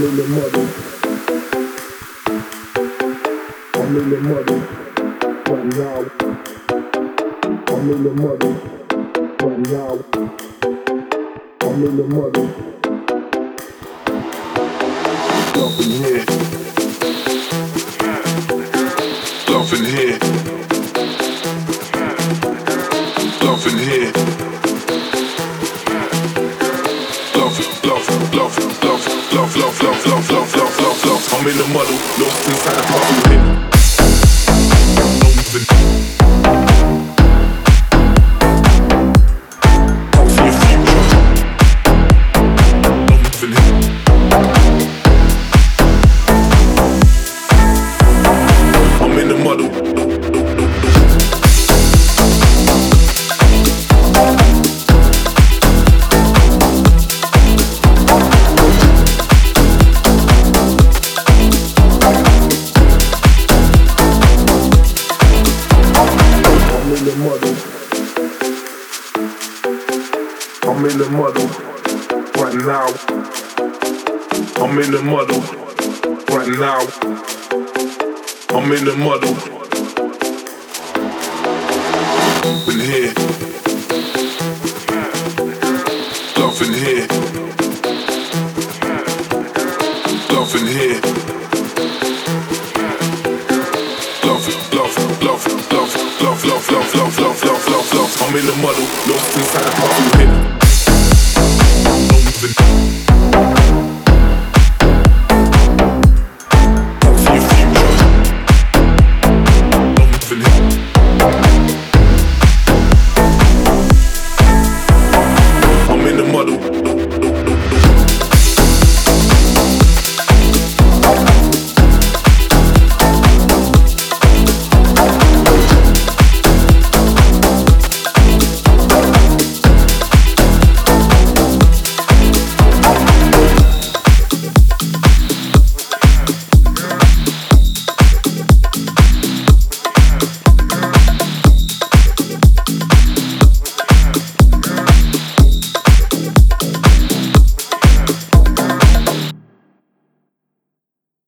I'm in the muddle. I'm in the muddle right now. I'm in the muddle right now. I'm in the muddle. Up in here. Up in here. Up in here. Love, love, love, love, love, love, love, love, love, love. I'm in the muddle, lost inside a bubble hidden. I'm in the muddle right now. I'm in the muddle right now. I'm in the muddle. In here. Love in here. Love in here. I'm in the muddle, lost inside a puzzle pit.